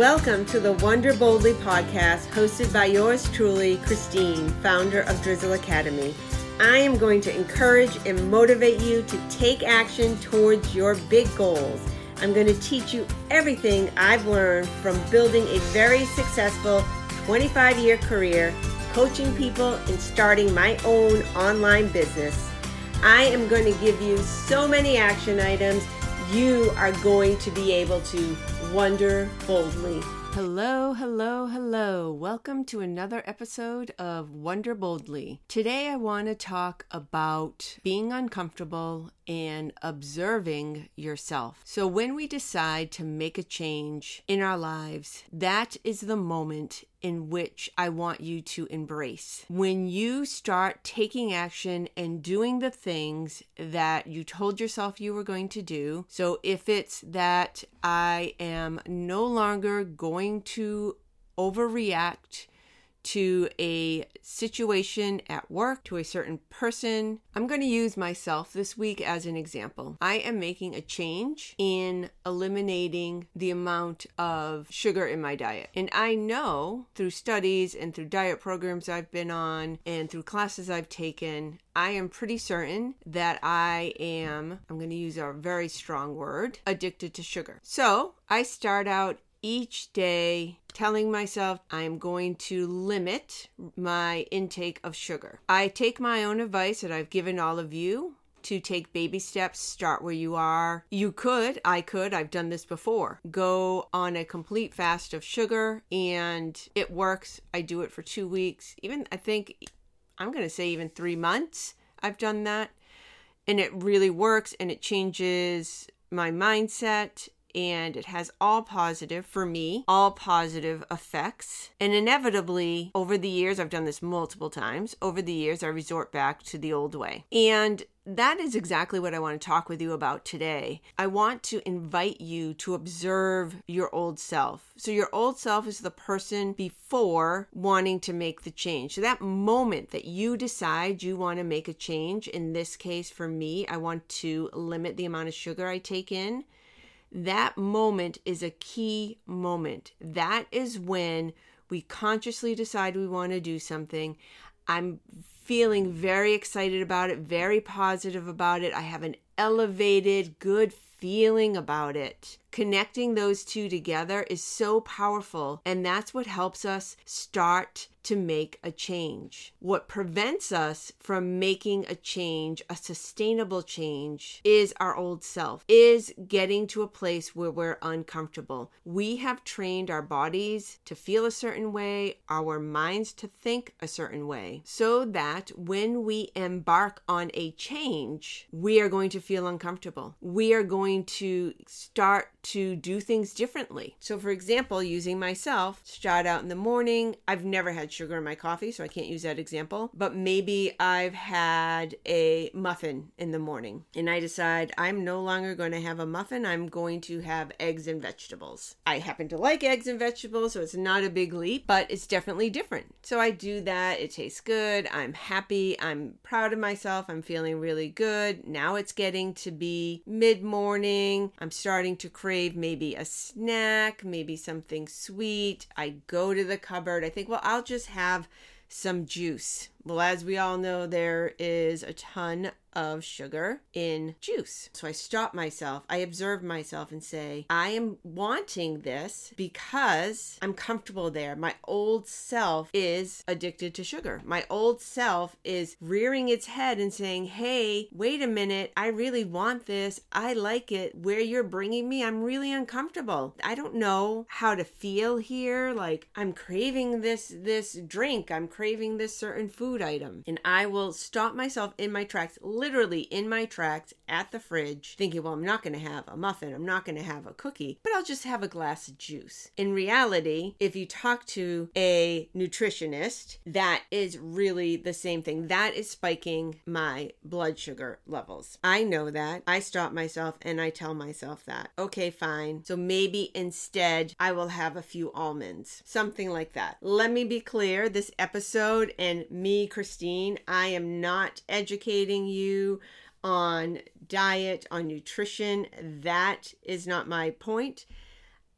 Welcome to the Wonder Boldly podcast, hosted by yours truly, Christine, founder of Drizzle Academy. I am going to encourage and motivate you to take action towards your big goals. I'm going to teach you everything I've learned from building a very successful 25 year career, coaching people, and starting my own online business. I am going to give you so many action items you are going to be able to wonder boldly. Hello, hello, hello. Welcome to another episode of Wonder Boldly. Today I want to talk about being uncomfortable and observing yourself. So, when we decide to make a change in our lives, that is the moment in which I want you to embrace. When you start taking action and doing the things that you told yourself you were going to do. So, if it's that I am no longer going to overreact to a situation at work, to a certain person. I'm going to use myself this week as an example. I am making a change in eliminating the amount of sugar in my diet. And I know through studies and through diet programs I've been on and through classes I've taken, I am pretty certain that I am, I'm going to use a very strong word, addicted to sugar. So I start out each day telling myself I'm going to limit my intake of sugar. I take my own advice that I've given all of you to take baby steps, start where you are. You could, I could, I've done this before. Go on a complete fast of sugar and it works. I do it for two weeks, even I think I'm going to say even three months. I've done that and it really works and it changes my mindset and it has all positive for me, all positive effects. And inevitably, over the years, I've done this multiple times. Over the years, I resort back to the old way. And that is exactly what I want to talk with you about today. I want to invite you to observe your old self. So, your old self is the person before wanting to make the change. So, that moment that you decide you want to make a change, in this case for me, I want to limit the amount of sugar I take in that moment is a key moment. That is when we consciously decide we want to do something. I'm feeling very excited about it, very positive about it. I have an elevated, good feeling about it. Connecting those two together is so powerful, and that's what helps us start to make a change. What prevents us from making a change, a sustainable change, is our old self, is getting to a place where we're uncomfortable. We have trained our bodies to feel a certain way, our minds to think a certain way, so that when we embark on a change, we are going to feel uncomfortable. We are going to start to do things differently. So, for example, using myself, start out in the morning, I've never had sugar in my coffee, so I can't use that example. But maybe I've had a muffin in the morning and I decide I'm no longer going to have a muffin. I'm going to have eggs and vegetables. I happen to like eggs and vegetables, so it's not a big leap, but it's definitely different. So I do that. It tastes good. I'm happy. I'm proud of myself. I'm feeling really good. Now it's getting to be mid morning. I'm starting to crave maybe a snack, maybe something sweet. I go to the cupboard. I think, well, I'll just have some juice. Well, as we all know, there is a ton of sugar in juice. So I stop myself, I observe myself and say, I am wanting this because I'm comfortable there. My old self is addicted to sugar. My old self is rearing its head and saying, Hey, wait a minute, I really want this. I like it. Where you're bringing me, I'm really uncomfortable. I don't know how to feel here. Like I'm craving this this drink. I'm craving this certain food item. And I will stop myself in my tracks literally in my tracks at the fridge, thinking, well, I'm not going to have a muffin, I'm not going to have a cookie, but I'll just have a glass of juice. In reality, if you talk to a nutritionist, that is really the same thing. That is spiking my blood sugar levels. I know that. I stop myself and I tell myself that. Okay, fine. So maybe instead I will have a few almonds, something like that. Let me be clear this episode and me, Christine, I am not educating you on diet, on nutrition. That is not my point.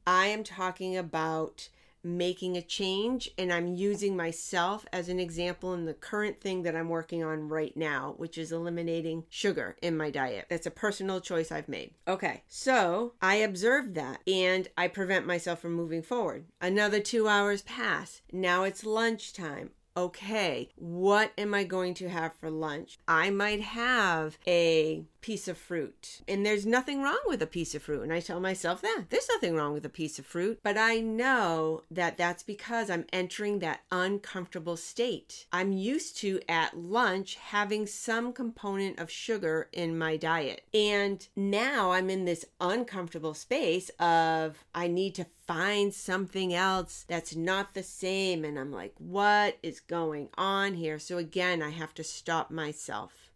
I am talking about making a change and I'm using myself as an example in the current thing that I'm working on right now, which is eliminating sugar in my diet. That's a personal choice I've made. Okay, so I observed that and I prevent myself from moving forward. Another two hours pass. Now it's lunchtime okay, what am I going to have for lunch? I might have a piece of fruit. And there's nothing wrong with a piece of fruit. And I tell myself that there's nothing wrong with a piece of fruit. But I know that that's because I'm entering that uncomfortable state. I'm used to at lunch having some component of sugar in my diet. And now I'm in this uncomfortable space of I need to find something else that's not the same. And I'm like, what is going on here? So again, I have to stop myself.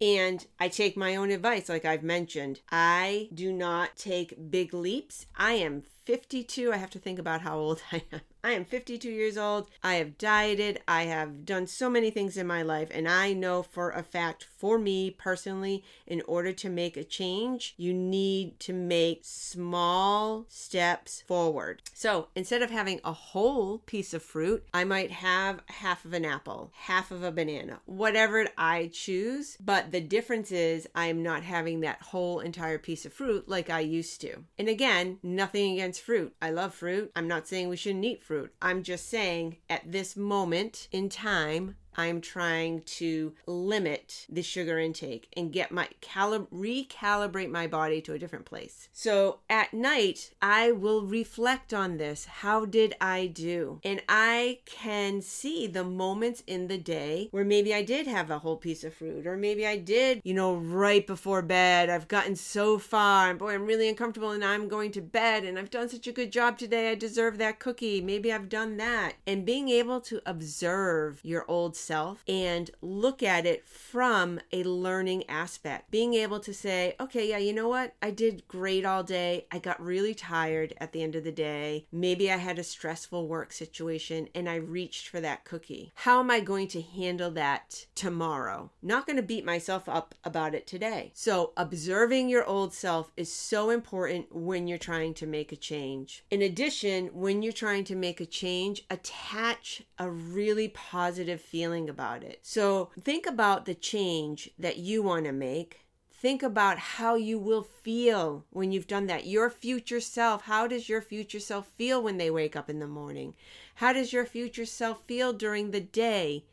And I take my own advice, like I've mentioned. I do not take big leaps. I am 52. I have to think about how old I am. I am 52 years old. I have dieted. I have done so many things in my life. And I know for a fact, for me personally, in order to make a change, you need to make small steps forward. So instead of having a whole piece of fruit, I might have half of an apple, half of a banana, whatever I choose. But the difference is I'm not having that whole entire piece of fruit like I used to. And again, nothing against fruit. I love fruit. I'm not saying we shouldn't eat fruit fruit. I'm just saying at this moment in time, I'm trying to limit the sugar intake and get my calib- recalibrate my body to a different place. So at night, I will reflect on this. How did I do? And I can see the moments in the day where maybe I did have a whole piece of fruit, or maybe I did, you know, right before bed. I've gotten so far, and boy, I'm really uncomfortable, and I'm going to bed, and I've done such a good job today. I deserve that cookie. Maybe I've done that. And being able to observe your old self and look at it from a learning aspect. Being able to say, okay, yeah, you know what? I did great all day. I got really tired at the end of the day. Maybe I had a stressful work situation and I reached for that cookie. How am I going to handle that tomorrow? Not going to beat myself up about it today. So, observing your old self is so important when you're trying to make a change. In addition, when you're trying to make a change, attach a really positive feeling feeling about it. So think about the change that you want to make. Think about how you will feel when you've done that. Your future self, how does your future self feel when they wake up in the morning? How does your future self feel during the day?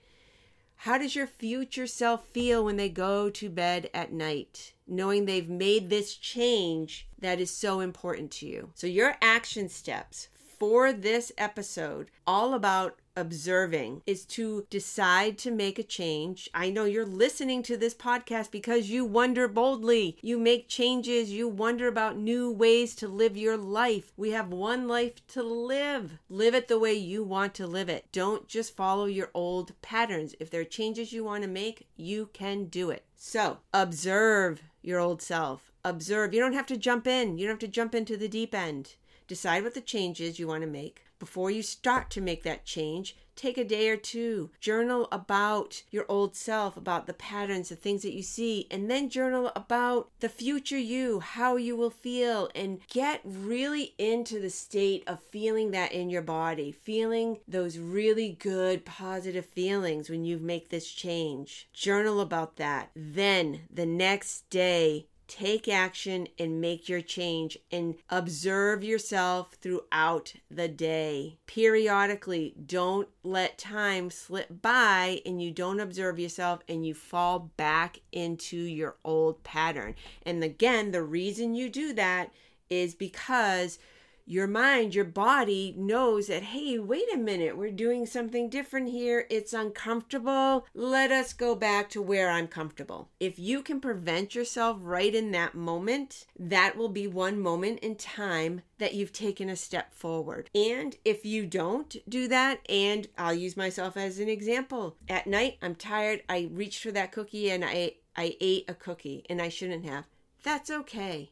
How does your future self feel when they go to bed at night, knowing they've made this change that is so important to you? So, your action steps for this episode, all about observing is to decide to make a change. I know you're listening to this podcast because you wonder boldly. You make changes, you wonder about new ways to live your life. We have one life to live. Live it the way you want to live it. Don't just follow your old patterns. If there are changes you want to make, you can do it. So, observe your old self. Observe. You don't have to jump in. You don't have to jump into the deep end. Decide what the change is you want to make. Before you start to make that change, take a day or two. Journal about your old self, about the patterns, the things that you see, and then journal about the future you, how you will feel, and get really into the state of feeling that in your body, feeling those really good, positive feelings when you make this change. Journal about that. Then the next day, take action and make your change and observe yourself throughout the day. Periodically, don't let time slip by and you don't observe yourself and you fall back into your old pattern. And again, the reason you do that is because your mind, your body knows that, hey, wait a minute, we're doing something different here. It's uncomfortable. Let us go back to where I'm comfortable. If you can prevent yourself right in that moment, that will be one moment in time that you've taken a step forward. And if you don't do that, and I'll use myself as an example, at night, I'm tired, I reached for that cookie and I, I ate a cookie and I shouldn't have. That's okay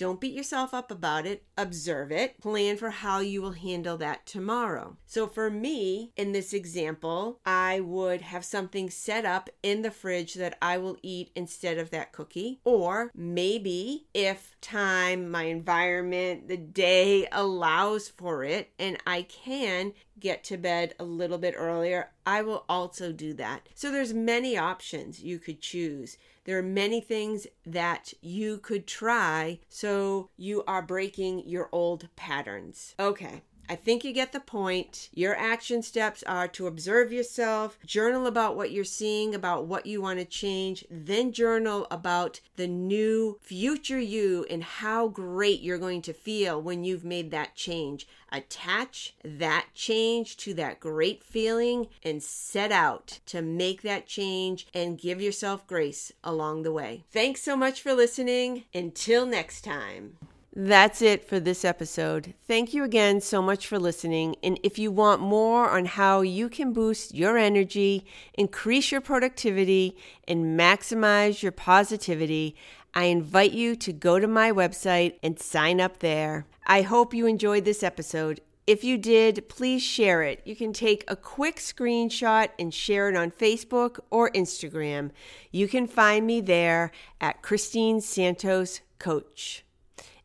Don't beat yourself up about it. Observe it. Plan for how you will handle that tomorrow. So, for me, in this example, I would have something set up in the fridge that I will eat instead of that cookie. Or maybe if time, my environment, the day allows for it, and I can get to bed a little bit earlier, I will also do that. So there's many options you could choose. There are many things that you could try so you are breaking your old patterns. Okay. I think you get the point. Your action steps are to observe yourself, journal about what you're seeing, about what you want to change, then journal about the new future you and how great you're going to feel when you've made that change. Attach that change to that great feeling and set out to make that change and give yourself grace along the way. Thanks so much for listening. Until next time. That's it for this episode. Thank you again so much for listening. And if you want more on how you can boost your energy, increase your productivity, and maximize your positivity, I invite you to go to my website and sign up there. I hope you enjoyed this episode. If you did, please share it. You can take a quick screenshot and share it on Facebook or Instagram. You can find me there at Christine Santos Coach.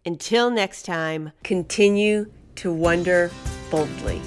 Until next time, continue to wonder boldly.